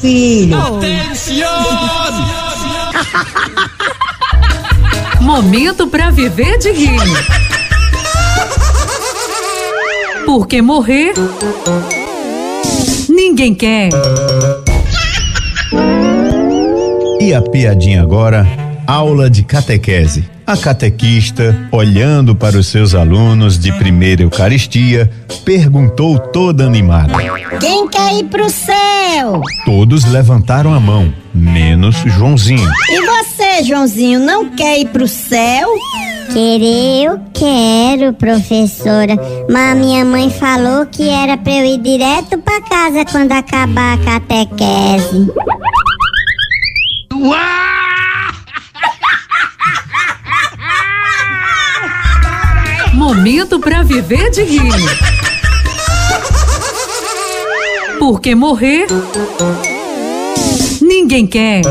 filho. Momento para viver de rir. Porque morrer ninguém quer. E a piadinha agora? Aula de catequese. A catequista, olhando para os seus alunos de primeira Eucaristia, perguntou toda animada. Quem quer ir pro céu? Todos levantaram a mão, menos Joãozinho. E você, Joãozinho, não quer ir pro céu? Querer, eu quero, professora. Mas minha mãe falou que era pra eu ir direto pra casa quando acabar a catequese. Momento para viver de rir. Porque morrer ninguém quer.